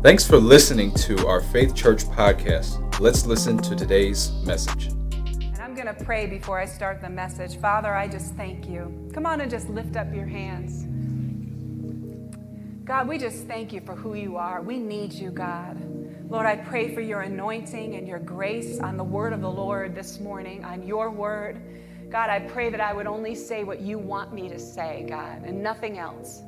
Thanks for listening to our Faith Church podcast. Let's listen to today's message. And I'm going to pray before I start the message. Father, I just thank you. Come on and just lift up your hands. God, we just thank you for who you are. We need you, God. Lord, I pray for your anointing and your grace on the word of the Lord this morning, on your word. God, I pray that I would only say what you want me to say, God, and nothing else.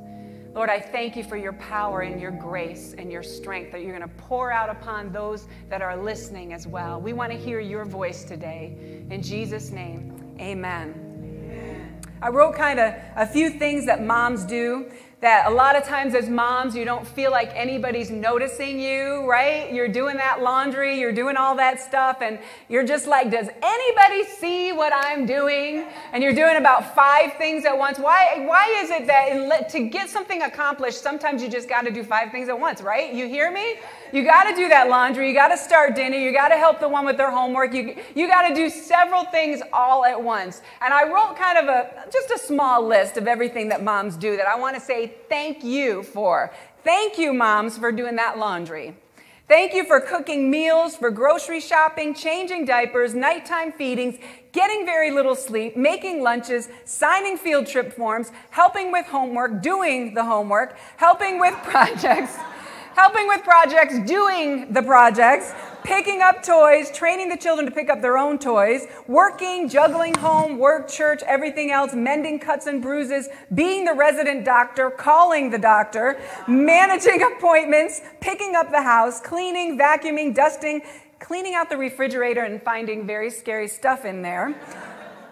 Lord, I thank you for your power and your grace and your strength that you're going to pour out upon those that are listening as well. We want to hear your voice today. In Jesus' name, amen. amen. I wrote kind of a few things that moms do that a lot of times as moms you don't feel like anybody's noticing you right? You're doing that laundry you're doing all that stuff and you're just like does anybody see what i'm doing? And you're doing about five things at once. Why why is it that in, to get something accomplished sometimes you just got to do five things at once right? You hear me? You got to do that laundry you got to start dinner you got to help the one with their homework you, you got to do several things all at once. And i wrote kind of a just a small list of everything that moms do that i want to say thank you for. Thank you, moms, for doing that laundry. Thank you for cooking meals, for grocery shopping, changing diapers, nighttime feedings, getting very little sleep, making lunches, signing field trip forms, helping with homework, doing the homework, helping with projects, helping with projects, doing the projects, picking up toys, training the children to pick up their own toys, working, juggling home, work, church, everything else, mending cuts and bruises, being the resident doctor, calling the doctor, managing appointments, picking up the house, cleaning, vacuuming, dusting, cleaning out the refrigerator and finding very scary stuff in there.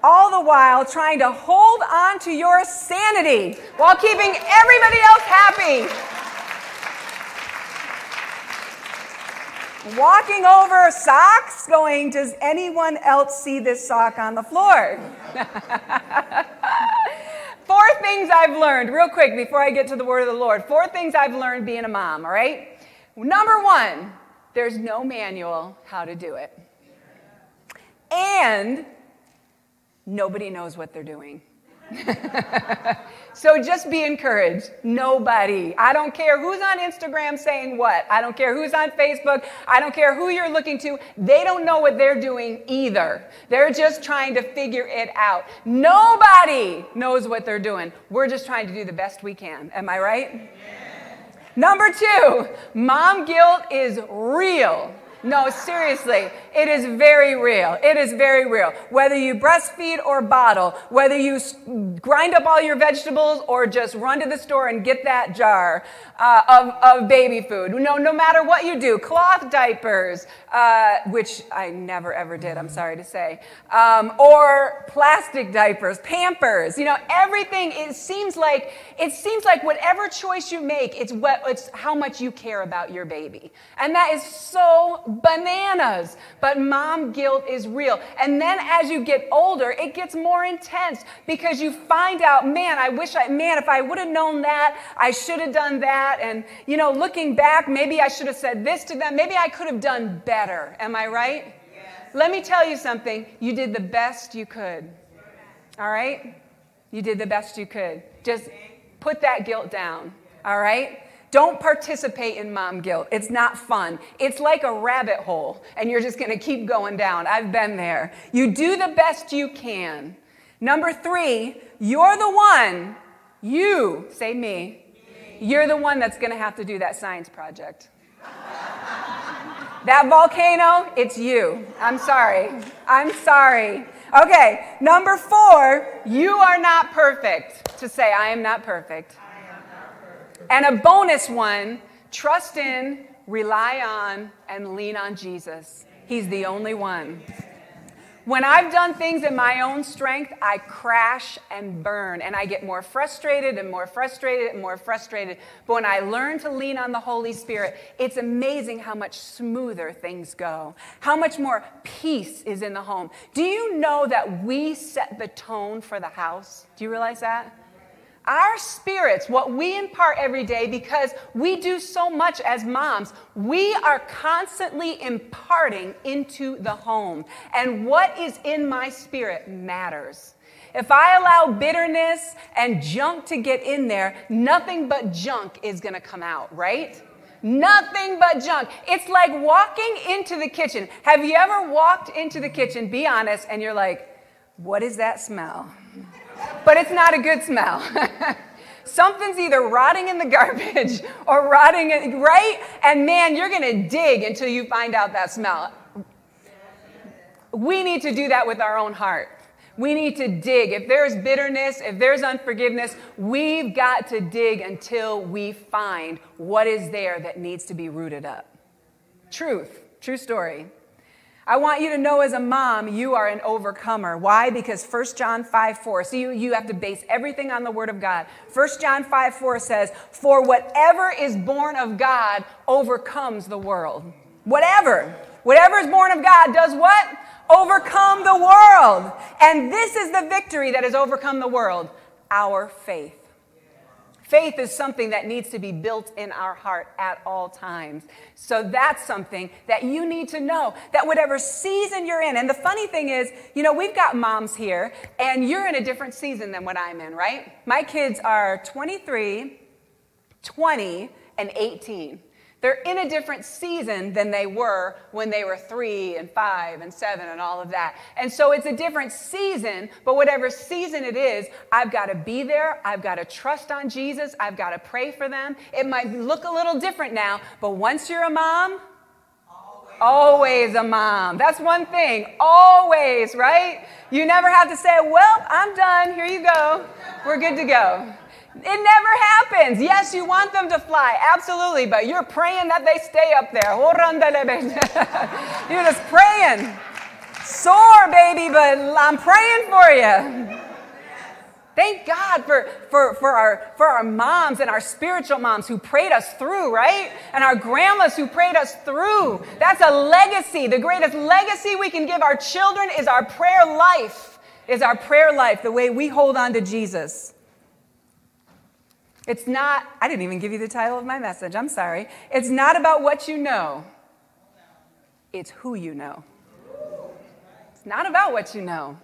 All the while trying to hold on to your sanity while keeping everybody else happy. Walking over socks, going, Does anyone else see this sock on the floor? Four things I've learned, real quick, before I get to the word of the Lord. Four things I've learned being a mom, all right? Number one, there's no manual how to do it. And nobody knows what they're doing. so just be encouraged. Nobody. I don't care who's on Instagram saying what. I don't care who's on Facebook. I don't care who you're looking to. They don't know what they're doing either. They're just trying to figure it out. Nobody knows what they're doing. We're just trying to do the best we can. Am I right? Yeah. Number two, mom guilt is real. No, seriously, it is very real. It is very real. Whether you breastfeed or bottle, whether you grind up all your vegetables or just run to the store and get that jar uh, of, of baby food. No, no matter what you do, cloth diapers, uh, which I never ever did, I'm sorry to say, um, or plastic diapers, Pampers. You know, everything. It seems like it seems like whatever choice you make, it's what it's how much you care about your baby, and that is so bananas. But mom guilt is real. And then as you get older, it gets more intense because you find out, man, I wish I, man, if I would have known that, I should have done that. And, you know, looking back, maybe I should have said this to them. Maybe I could have done better. Am I right? Yes. Let me tell you something. You did the best you could. All right? You did the best you could. Just put that guilt down. All right? Don't participate in mom guilt. It's not fun. It's like a rabbit hole, and you're just going to keep going down. I've been there. You do the best you can. Number three, you're the one, you, say me, you're the one that's going to have to do that science project. that volcano, it's you. I'm sorry. I'm sorry. Okay, number four, you are not perfect. To say, I am not perfect. And a bonus one trust in, rely on, and lean on Jesus. He's the only one. When I've done things in my own strength, I crash and burn, and I get more frustrated and more frustrated and more frustrated. But when I learn to lean on the Holy Spirit, it's amazing how much smoother things go, how much more peace is in the home. Do you know that we set the tone for the house? Do you realize that? Our spirits, what we impart every day, because we do so much as moms, we are constantly imparting into the home. And what is in my spirit matters. If I allow bitterness and junk to get in there, nothing but junk is to come out, right? Nothing but junk. It's like walking into the kitchen. Have you ever walked into the kitchen, be honest, and you're like, what is that smell? But it's not a good smell. Something's either rotting in the garbage or rotting, in, right? And man, you're gonna dig until you find out that smell. We need to do that with our own heart. We need to dig. If there's bitterness, if there's unforgiveness, we've got to dig until we find what is there that needs to be rooted up. Truth, true story. I want you to know as a mom, you are an overcomer. Why? Because 1 John 5 4. So you, you have to base everything on the Word of God. 1 John 5 4 says, For whatever is born of God overcomes the world. Whatever. Whatever is born of God does what? overcome the world. And this is the victory that has overcome the world our faith. Faith is something that needs to be built in our heart at all times. So that's something that you need to know that whatever season you're in, and the funny thing is, you know, we've got moms here, and you're in a different season than what I'm in, right? My kids are 23, 20, and 18. They're in a different season than they were when they were three and five and seven and all of that. And so it's a different season, but whatever season it is, I've got to be there. I've got to trust on Jesus. I've got to pray for them. It might look a little different now, but once you're a mom, Always a mom. That's one thing. Always, right? You never have to say, Well, I'm done. Here you go. We're good to go. It never happens. Yes, you want them to fly, absolutely, but you're praying that they stay up there. you're just praying. Soar, baby, but I'm praying for you. Thank God for, for, for, our, for our moms and our spiritual moms who prayed us through, right? And our grandmas who prayed us through. That's a legacy. The greatest legacy we can give our children is our prayer life, is our prayer life, the way we hold on to Jesus. It's not, I didn't even give you the title of my message. I'm sorry. It's not about what you know, it's who you know. It's not about what you know.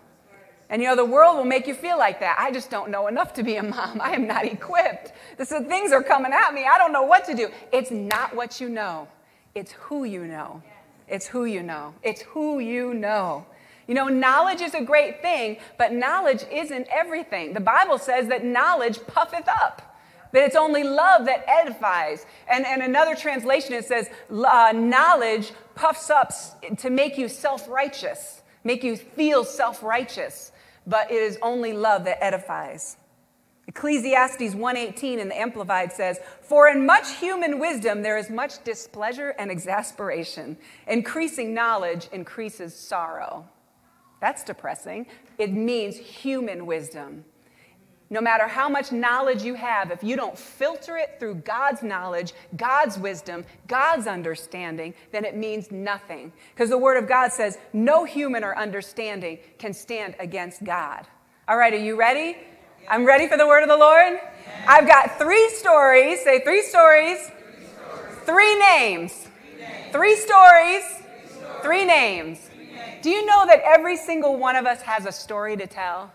And you know, the world will make you feel like that. I just don't know enough to be a mom. I am not equipped. So things are coming at me. I don't know what to do. It's not what you know, it's who you know. It's who you know. It's who you know. You know, knowledge is a great thing, but knowledge isn't everything. The Bible says that knowledge puffeth up that it's only love that edifies. And, and another translation, it says, uh, knowledge puffs up to make you self righteous, make you feel self righteous, but it is only love that edifies. Ecclesiastes 1:18 in the amplified says, "For in much human wisdom there is much displeasure and exasperation. Increasing knowledge increases sorrow." That's depressing. It means human wisdom. No matter how much knowledge you have, if you don't filter it through God's knowledge, God's wisdom, God's understanding, then it means nothing. Because the Word of God says no human or understanding can stand against God. All right, are you ready? I'm ready for the Word of the Lord. I've got three stories. Say three stories. Three names. Three stories. Three names. Do you know that every single one of us has a story to tell?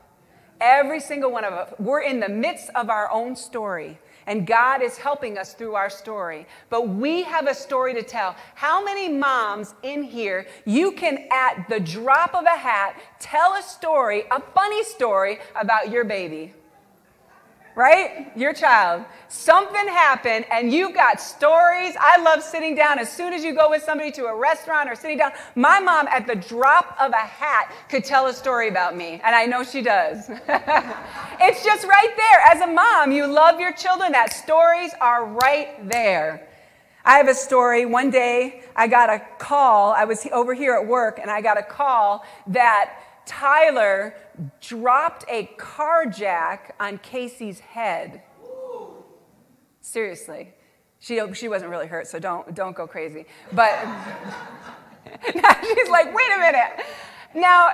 Every single one of us. We're in the midst of our own story. And God is helping us through our story. But we have a story to tell. How many moms in here, you can, at the drop of a hat, tell a story, a funny story about your baby? Right? Your child. Something happened and you've got stories. I love sitting down as soon as you go with somebody to a restaurant or sitting down. My mom, at the drop of a hat, could tell a story about me, and I know she does. it's just right there. As a mom, you love your children. That stories are right there. I have a story. One day I got a call. I was over here at work and I got a call that Tyler dropped a car jack on Casey's head. Seriously. She, she wasn't really hurt, so don't, don't go crazy. But now she's like, wait a minute. Now,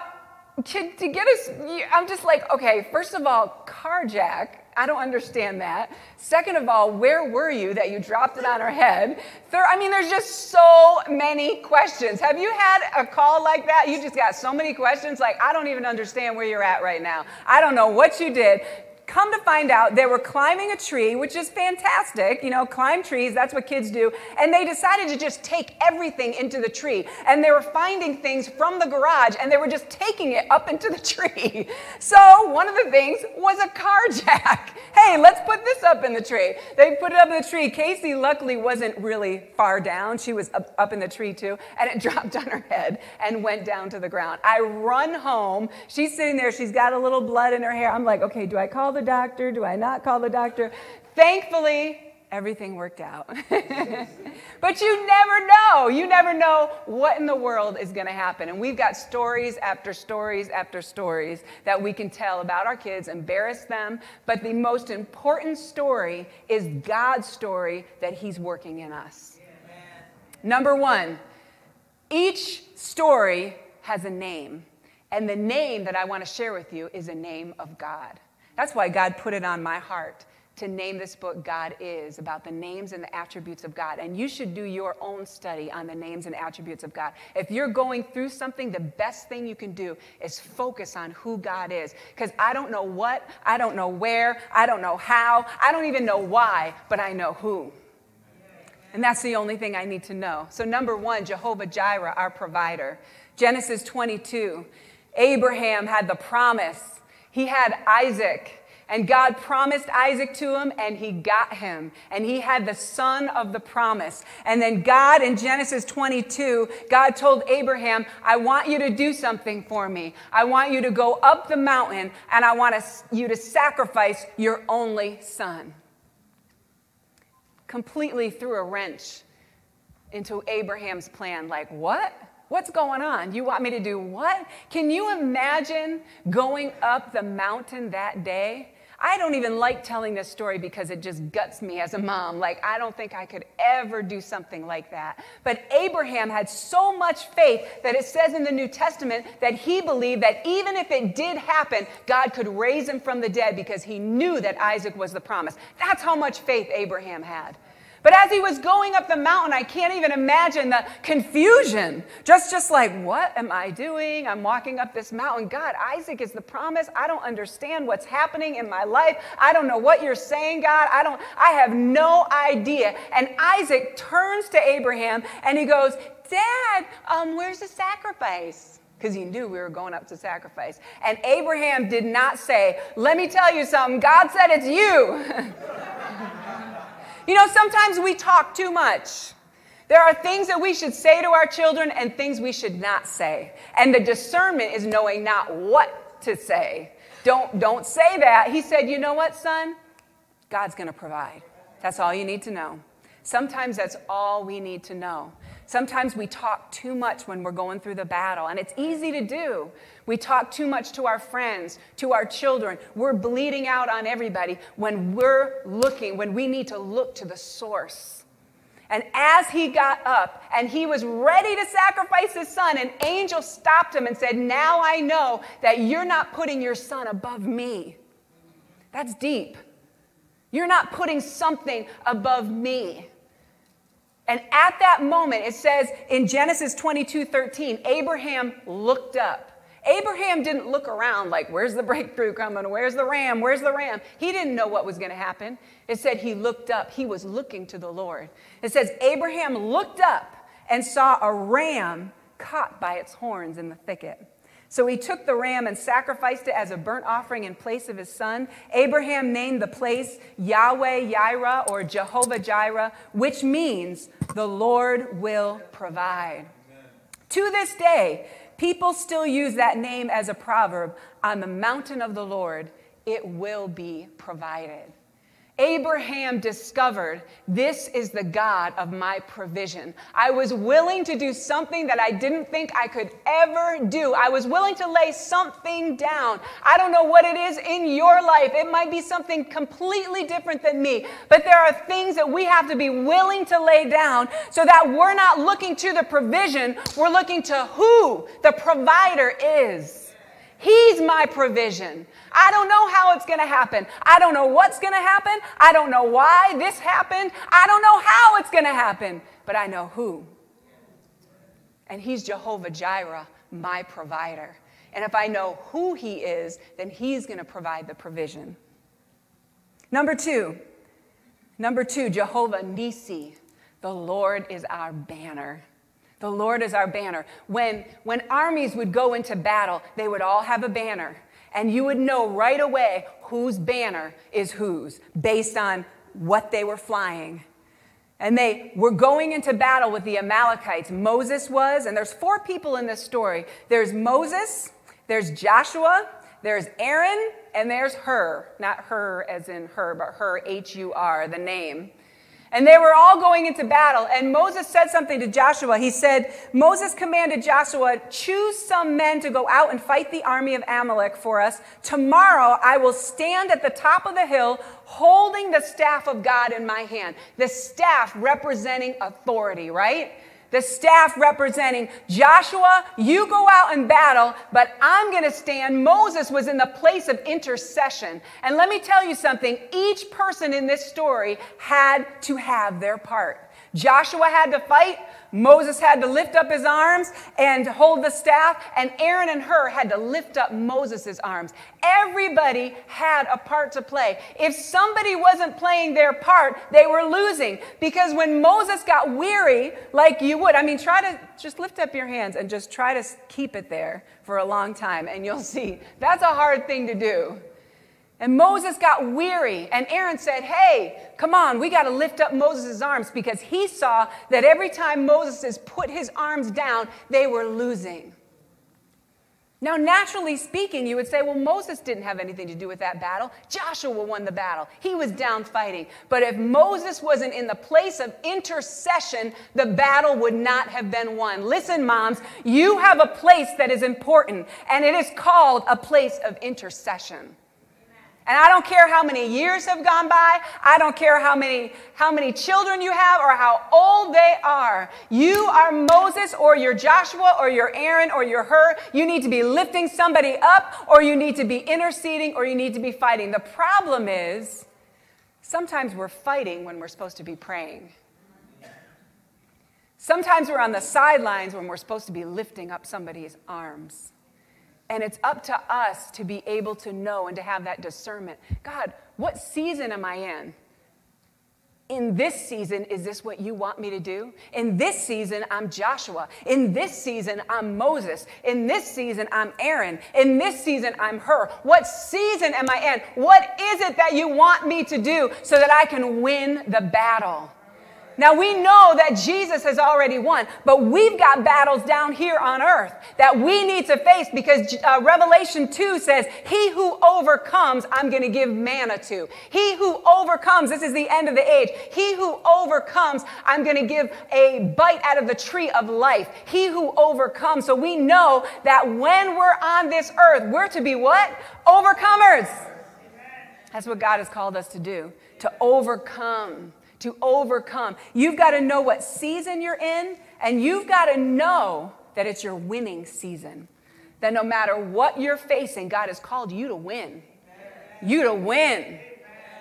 to, to get us, I'm just like, okay, first of all, carjack, I don't understand that. Second of all, where were you that you dropped it on her head? Third, I mean, there's just so many questions. Have you had a call like that? You just got so many questions. Like, I don't even understand where you're at right now. I don't know what you did. Come to find out, they were climbing a tree, which is fantastic. You know, climb trees, that's what kids do. And they decided to just take everything into the tree. And they were finding things from the garage and they were just taking it up into the tree. So one of the things was a car jack. Hey, let's put this up in the tree. They put it up in the tree. Casey, luckily, wasn't really far down. She was up, up in the tree too. And it dropped on her head and went down to the ground. I run home. She's sitting there. She's got a little blood in her hair. I'm like, okay, do I call the doctor? Do I not call the doctor? Thankfully, everything worked out. but you never know. You never know what in the world is going to happen. And we've got stories after stories after stories that we can tell about our kids, embarrass them. But the most important story is God's story that He's working in us. Number one, each story has a name. And the name that I want to share with you is a name of God. That's why God put it on my heart to name this book God Is, about the names and the attributes of God. And you should do your own study on the names and attributes of God. If you're going through something, the best thing you can do is focus on who God is. Because I don't know what, I don't know where, I don't know how, I don't even know why, but I know who. And that's the only thing I need to know. So, number one, Jehovah Jireh, our provider. Genesis 22, Abraham had the promise he had Isaac, and God promised Isaac to him, and he got him. And he had the son of the promise. And then God, in Genesis 22, God told Abraham, I want you to do something for me. I want you to go up the mountain, and I want you to sacrifice your only son. Completely threw a wrench into Abraham's plan. Like, what? What's going on? You want me to do what? Can you imagine going up the mountain that day? I don't even like telling this story because it just guts me as a mom. Like, I don't think I could ever do something like that. But Abraham had so much faith that it says in the New Testament that he believed that even if it did happen, God could raise him from the dead because he knew that Isaac was the promise. That's how much faith Abraham had. But as he was going up the mountain, I can't even imagine the confusion. Just, just like, what am I doing? I'm walking up this mountain. God, Isaac is the promise. I don't understand what's happening in my life. I don't know what you're saying, God. I don't, I have no idea. And Isaac turns to Abraham and he goes, Dad, um, where's the sacrifice? because he knew we were going up to sacrifice. And Abraham did not say, Let me tell you something, God said it's you. You know, sometimes we talk too much. There are things that we should say to our children and things we should not say. And the discernment is knowing not what to say. Don't, don't say that. He said, You know what, son? God's going to provide. That's all you need to know. Sometimes that's all we need to know. Sometimes we talk too much when we're going through the battle, and it's easy to do. We talk too much to our friends, to our children. We're bleeding out on everybody when we're looking, when we need to look to the source. And as he got up and he was ready to sacrifice his son, an angel stopped him and said, Now I know that you're not putting your son above me. That's deep. You're not putting something above me. And at that moment, it says in Genesis 22 13, Abraham looked up. Abraham didn't look around like, where's the breakthrough coming? Where's the ram? Where's the ram? He didn't know what was going to happen. It said he looked up. He was looking to the Lord. It says Abraham looked up and saw a ram caught by its horns in the thicket. So he took the ram and sacrificed it as a burnt offering in place of his son. Abraham named the place Yahweh Jireh or Jehovah Jireh, which means the Lord will provide. Amen. To this day, people still use that name as a proverb on the mountain of the Lord, it will be provided. Abraham discovered this is the God of my provision. I was willing to do something that I didn't think I could ever do. I was willing to lay something down. I don't know what it is in your life. It might be something completely different than me, but there are things that we have to be willing to lay down so that we're not looking to the provision, we're looking to who the provider is. He's my provision. I don't know how it's going to happen. I don't know what's going to happen. I don't know why this happened. I don't know how it's going to happen, but I know who. And He's Jehovah Jireh, my provider. And if I know who He is, then He's going to provide the provision. Number two, number two, Jehovah Nisi. The Lord is our banner. The Lord is our banner. When, when armies would go into battle, they would all have a banner. And you would know right away whose banner is whose based on what they were flying. And they were going into battle with the Amalekites. Moses was, and there's four people in this story there's Moses, there's Joshua, there's Aaron, and there's Hur. Not her as in her, but her, H U R, the name. And they were all going into battle. And Moses said something to Joshua. He said, Moses commanded Joshua, choose some men to go out and fight the army of Amalek for us. Tomorrow I will stand at the top of the hill holding the staff of God in my hand. The staff representing authority, right? The staff representing Joshua, you go out and battle, but I'm going to stand. Moses was in the place of intercession. And let me tell you something each person in this story had to have their part. Joshua had to fight, Moses had to lift up his arms and hold the staff, and Aaron and Hur had to lift up Moses' arms. Everybody had a part to play. If somebody wasn't playing their part, they were losing. Because when Moses got weary, like you would, I mean, try to just lift up your hands and just try to keep it there for a long time, and you'll see that's a hard thing to do. And Moses got weary, and Aaron said, Hey, come on, we got to lift up Moses' arms because he saw that every time Moses put his arms down, they were losing. Now, naturally speaking, you would say, well, Moses didn't have anything to do with that battle. Joshua won the battle. He was down fighting. But if Moses wasn't in the place of intercession, the battle would not have been won. Listen, moms, you have a place that is important, and it is called a place of intercession. And I don't care how many years have gone by. I don't care how many, how many children you have or how old they are. You are Moses or you're Joshua or you're Aaron or you're Hur. You need to be lifting somebody up or you need to be interceding or you need to be fighting. The problem is sometimes we're fighting when we're supposed to be praying. Sometimes we're on the sidelines when we're supposed to be lifting up somebody's arms. And it's up to us to be able to know and to have that discernment. God, what season am I in? In this season, is this what you want me to do? In this season, I'm Joshua. In this season, I'm Moses. In this season, I'm Aaron. In this season, I'm Hur. What season am I in? What is it that you want me to do so that I can win the battle? Now we know that Jesus has already won, but we've got battles down here on earth that we need to face because uh, Revelation 2 says, He who overcomes, I'm going to give manna to. He who overcomes, this is the end of the age. He who overcomes, I'm going to give a bite out of the tree of life. He who overcomes. So we know that when we're on this earth, we're to be what? Overcomers. That's what God has called us to do, to overcome to overcome. You've got to know what season you're in, and you've got to know that it's your winning season. That no matter what you're facing, God has called you to win. You to win.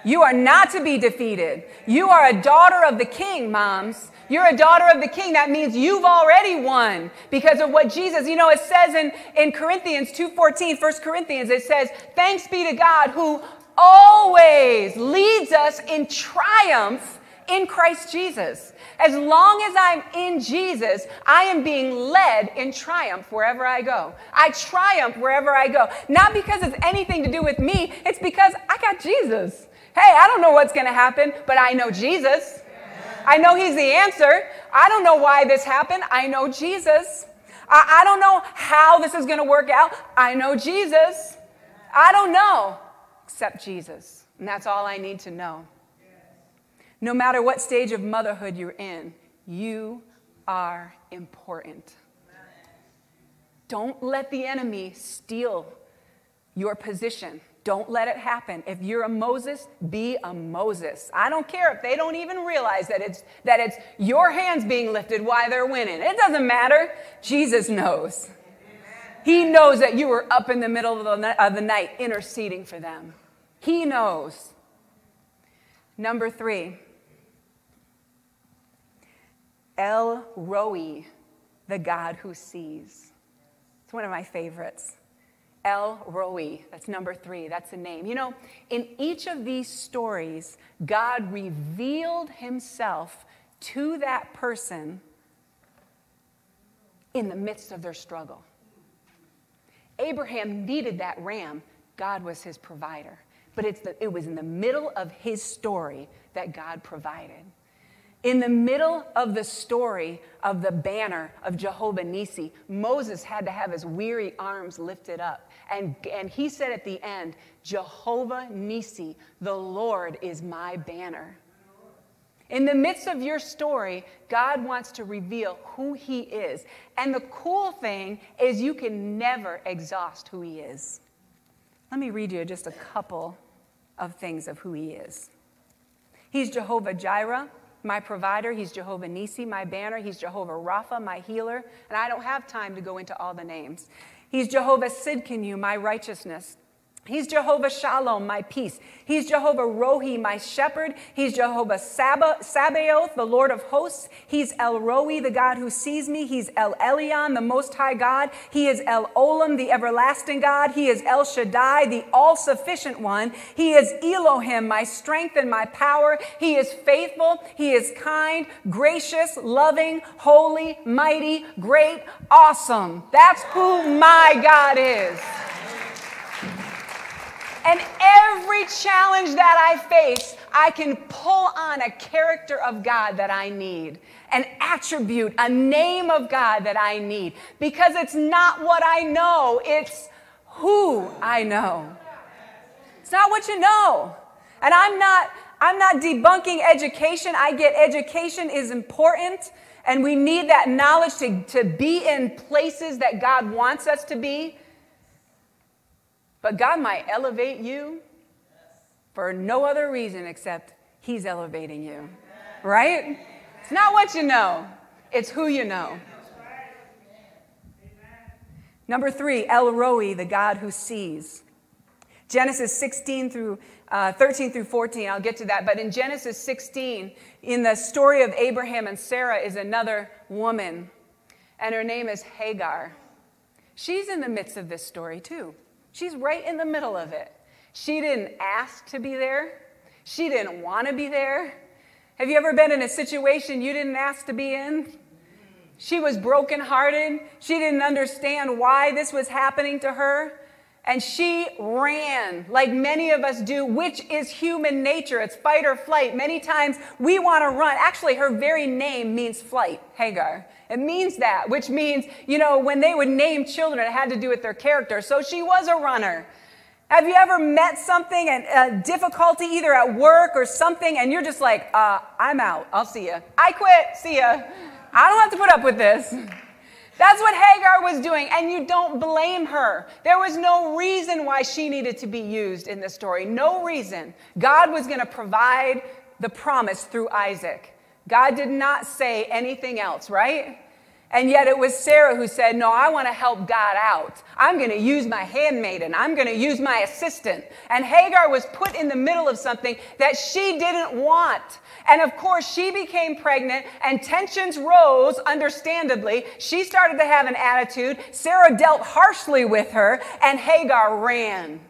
You are not to be defeated. You are a daughter of the king, moms. You're a daughter of the king. That means you've already won because of what Jesus, you know, it says in, in Corinthians 2.14, 1 Corinthians, it says, thanks be to God who always leads us in triumph in Christ Jesus. As long as I'm in Jesus, I am being led in triumph wherever I go. I triumph wherever I go. Not because it's anything to do with me, it's because I got Jesus. Hey, I don't know what's going to happen, but I know Jesus. I know He's the answer. I don't know why this happened. I know Jesus. I, I don't know how this is going to work out. I know Jesus. I don't know except Jesus. And that's all I need to know. No matter what stage of motherhood you're in, you are important. Don't let the enemy steal your position. Don't let it happen. If you're a Moses, be a Moses. I don't care if they don't even realize that it's, that it's your hands being lifted while they're winning. It doesn't matter. Jesus knows. He knows that you were up in the middle of the, of the night interceding for them. He knows. Number three, El Roi, the God who sees. It's one of my favorites. El Roi. That's number three. That's the name. You know, in each of these stories, God revealed himself to that person in the midst of their struggle. Abraham needed that ram, God was his provider. But the, it was in the middle of his story that God provided. In the middle of the story of the banner of Jehovah Nisi, Moses had to have his weary arms lifted up. And, and he said at the end, Jehovah Nisi, the Lord is my banner. In the midst of your story, God wants to reveal who He is. And the cool thing is, you can never exhaust who He is. Let me read you just a couple of things of who He is. He's Jehovah Jireh, my provider. He's Jehovah Nisi, my banner. He's Jehovah Rapha, my healer. And I don't have time to go into all the names. He's Jehovah Sidkenu, my righteousness. He's Jehovah Shalom, my peace. He's Jehovah Rohi, my shepherd. He's Jehovah Sabaoth, the Lord of hosts. He's El Roi, the God who sees me. He's El Elyon, the Most High God. He is El Olam, the everlasting God. He is El Shaddai, the all sufficient one. He is Elohim, my strength and my power. He is faithful. He is kind, gracious, loving, holy, mighty, great, awesome. That's who my God is. And every challenge that I face, I can pull on a character of God that I need, an attribute, a name of God that I need, because it's not what I know, it's who I know. It's not what you know. And I'm not I'm not debunking education. I get education is important and we need that knowledge to, to be in places that God wants us to be. But God might elevate you for no other reason except He's elevating you. Right? It's not what you know, it's who you know. Number three, El Roi, the God who sees. Genesis 16 through uh, 13 through 14, I'll get to that. But in Genesis 16, in the story of Abraham and Sarah, is another woman, and her name is Hagar. She's in the midst of this story too. She's right in the middle of it. She didn't ask to be there, she didn't want to be there. Have you ever been in a situation you didn't ask to be in? She was brokenhearted. She didn't understand why this was happening to her. And she ran like many of us do, which is human nature. It's fight or flight. Many times we want to run. Actually, her very name means flight, Hagar. It means that, which means, you know, when they would name children, it had to do with their character. So she was a runner. Have you ever met something and a difficulty either at work or something, and you're just like, uh, I'm out. I'll see you. I quit. See ya. I don't have to put up with this. That's what Hagar was doing, and you don't blame her. There was no reason why she needed to be used in this story. No reason. God was going to provide the promise through Isaac. God did not say anything else, right? And yet it was Sarah who said, No, I want to help God out. I'm going to use my handmaiden. I'm going to use my assistant. And Hagar was put in the middle of something that she didn't want. And of course, she became pregnant and tensions rose, understandably. She started to have an attitude. Sarah dealt harshly with her, and Hagar ran.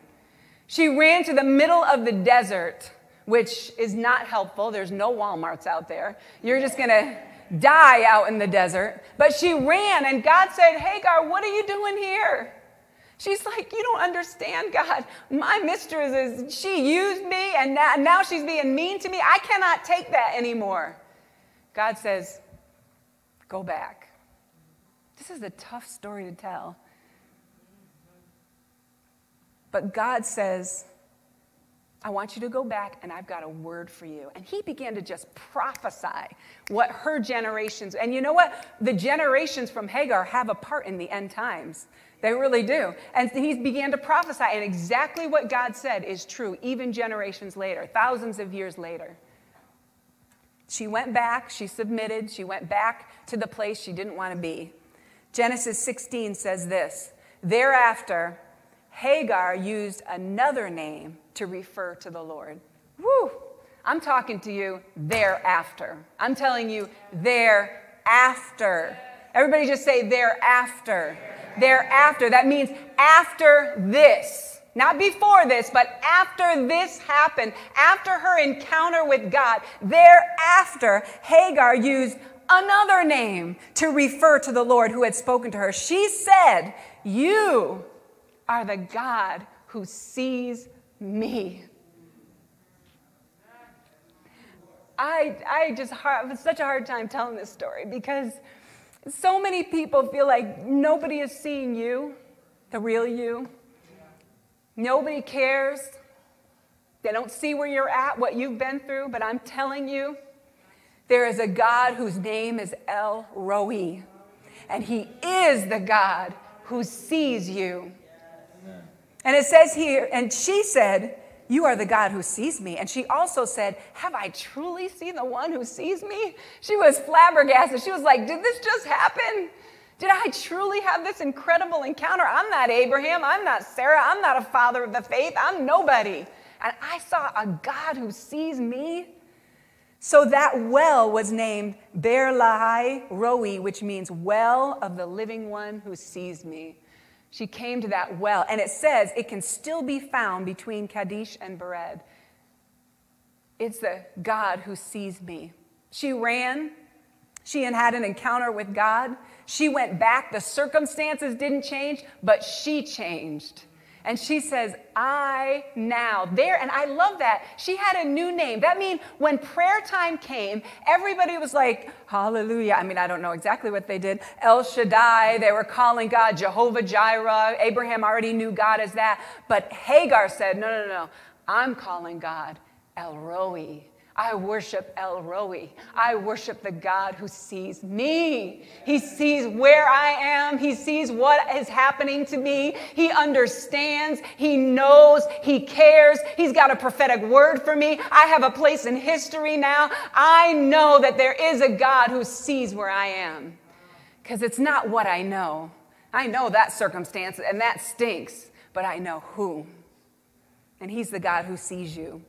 She ran to the middle of the desert, which is not helpful. There's no Walmarts out there. You're just going to die out in the desert. But she ran, and God said, Hagar, what are you doing here? She's like, You don't understand, God. My mistress is, she used me and now, she's being mean to me. I cannot take that anymore. God says, Go back. This is a tough story to tell. But God says, I want you to go back and I've got a word for you. And he began to just prophesy what her generations, and you know what? The generations from Hagar have a part in the end times. They really do. And he began to prophesy, and exactly what God said is true, even generations later, thousands of years later. She went back, she submitted, she went back to the place she didn't want to be. Genesis 16 says this Thereafter, Hagar used another name to refer to the Lord. Woo! I'm talking to you thereafter. I'm telling you thereafter. Everybody just say thereafter. Thereafter. That means after this. Not before this, but after this happened, after her encounter with God, thereafter, Hagar used another name to refer to the Lord who had spoken to her. She said, You are the God who sees me. I, I just have such a hard time telling this story because so many people feel like nobody is seeing you, the real you. Nobody cares. They don't see where you're at, what you've been through, but I'm telling you, there is a God whose name is El Roi, and He is the God who sees you. And it says here, and she said, You are the God who sees me. And she also said, Have I truly seen the one who sees me? She was flabbergasted. She was like, Did this just happen? Did I truly have this incredible encounter? I'm not Abraham. I'm not Sarah. I'm not a father of the faith. I'm nobody. And I saw a God who sees me. So that well was named Beer Lahai Roi, which means well of the living one who sees me. She came to that well, and it says it can still be found between Kadesh and Bered. It's the God who sees me. She ran. She had had an encounter with God. She went back. The circumstances didn't change, but she changed. And she says, I now, there, and I love that. She had a new name. That means when prayer time came, everybody was like, Hallelujah. I mean, I don't know exactly what they did. El Shaddai, they were calling God Jehovah Jireh. Abraham already knew God as that. But Hagar said, No, no, no, I'm calling God El Roi. I worship El Roi. I worship the God who sees me. He sees where I am. He sees what is happening to me. He understands. He knows. He cares. He's got a prophetic word for me. I have a place in history now. I know that there is a God who sees where I am because it's not what I know. I know that circumstance and that stinks, but I know who. And He's the God who sees you.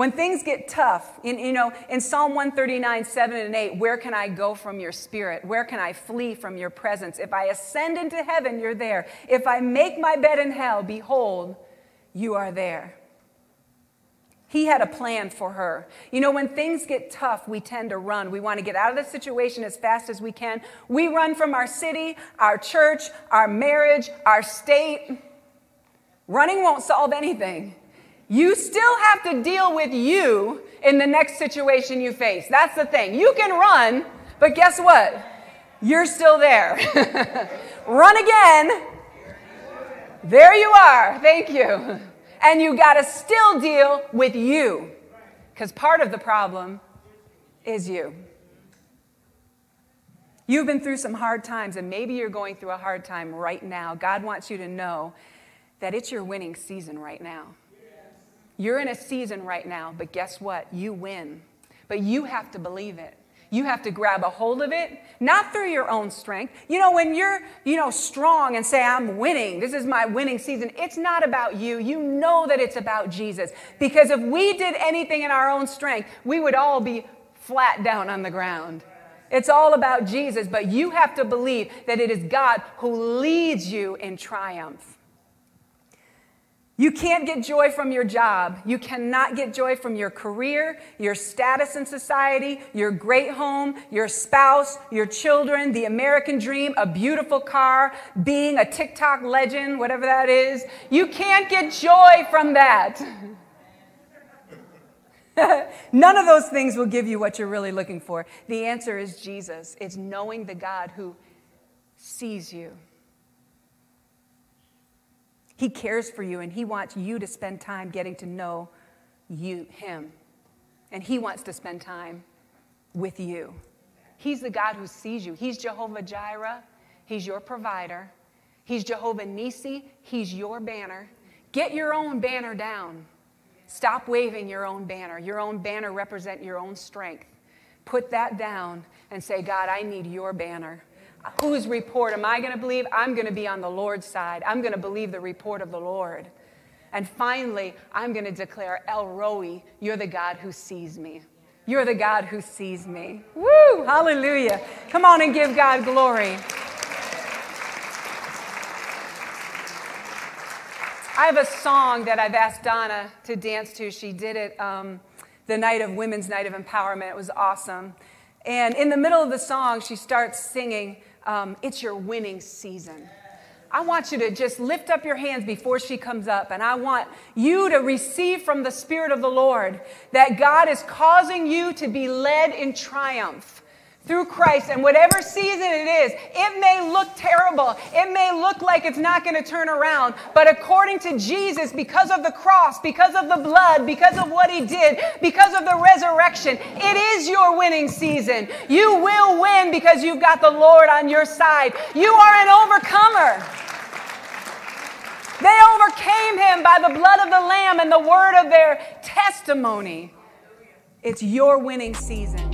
When things get tough, in, you know, in Psalm 139, 7 and 8, where can I go from your spirit? Where can I flee from your presence? If I ascend into heaven, you're there. If I make my bed in hell, behold, you are there. He had a plan for her. You know, when things get tough, we tend to run. We want to get out of the situation as fast as we can. We run from our city, our church, our marriage, our state. Running won't solve anything. You still have to deal with you in the next situation you face. That's the thing. You can run, but guess what? You're still there. run again. There you are. Thank you. And you got to still deal with you because part of the problem is you. You've been through some hard times, and maybe you're going through a hard time right now. God wants you to know that it's your winning season right now. You're in a season right now, but guess what? You win. But you have to believe it. You have to grab a hold of it, not through your own strength. You know, when you're, you know, strong and say, I'm winning, this is my winning season, it's not about you. You know that it's about Jesus. Because if we did anything in our own strength, we would all be flat down on the ground. It's all about Jesus, but you have to believe that it is God who leads you in triumph. You can't get joy from your job. You cannot get joy from your career, your status in society, your great home, your spouse, your children, the American dream, a beautiful car, being a TikTok legend, whatever that is. You can't get joy from that. None of those things will give you what you're really looking for. The answer is Jesus. It's knowing the God who sees you. He cares for you and He wants you to spend time getting to know you, Him. And He wants to spend time with you. He's the God who sees you. He's Jehovah Jireh, He's your provider. He's Jehovah Nisi, He's your banner. Get your own banner down. Stop waving your own banner. Your own banner represent your own strength. Put that down and say, God, I need your banner. Whose report am I going to believe? I'm going to be on the Lord's side. I'm going to believe the report of the Lord. And finally, I'm going to declare, El Roi, you're the God who sees me. You're the God who sees me. Woo! Hallelujah. Come on and give God glory. I have a song that I've asked Donna to dance to. She did it um, the night of Women's Night of Empowerment. It was awesome. And in the middle of the song, she starts singing, um, It's Your Winning Season. I want you to just lift up your hands before she comes up, and I want you to receive from the Spirit of the Lord that God is causing you to be led in triumph through Christ. And whatever season it is, it may look terrible. It may look like it's not going to turn around. But according to Jesus, because of the cross, because of the blood, because of what he did, because of the resurrection, it is your winning season. You will win because you've got the Lord on your side. You are an overcomer. They overcame him by the blood of the Lamb and the word of their testimony. It's your winning season.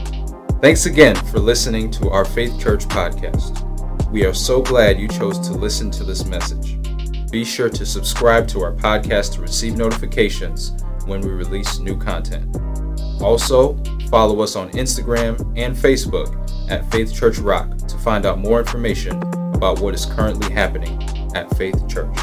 Thanks again for listening to our Faith Church podcast. We are so glad you chose to listen to this message. Be sure to subscribe to our podcast to receive notifications when we release new content. Also, follow us on Instagram and Facebook at Faith Church Rock to find out more information about what is currently happening at Faith Church.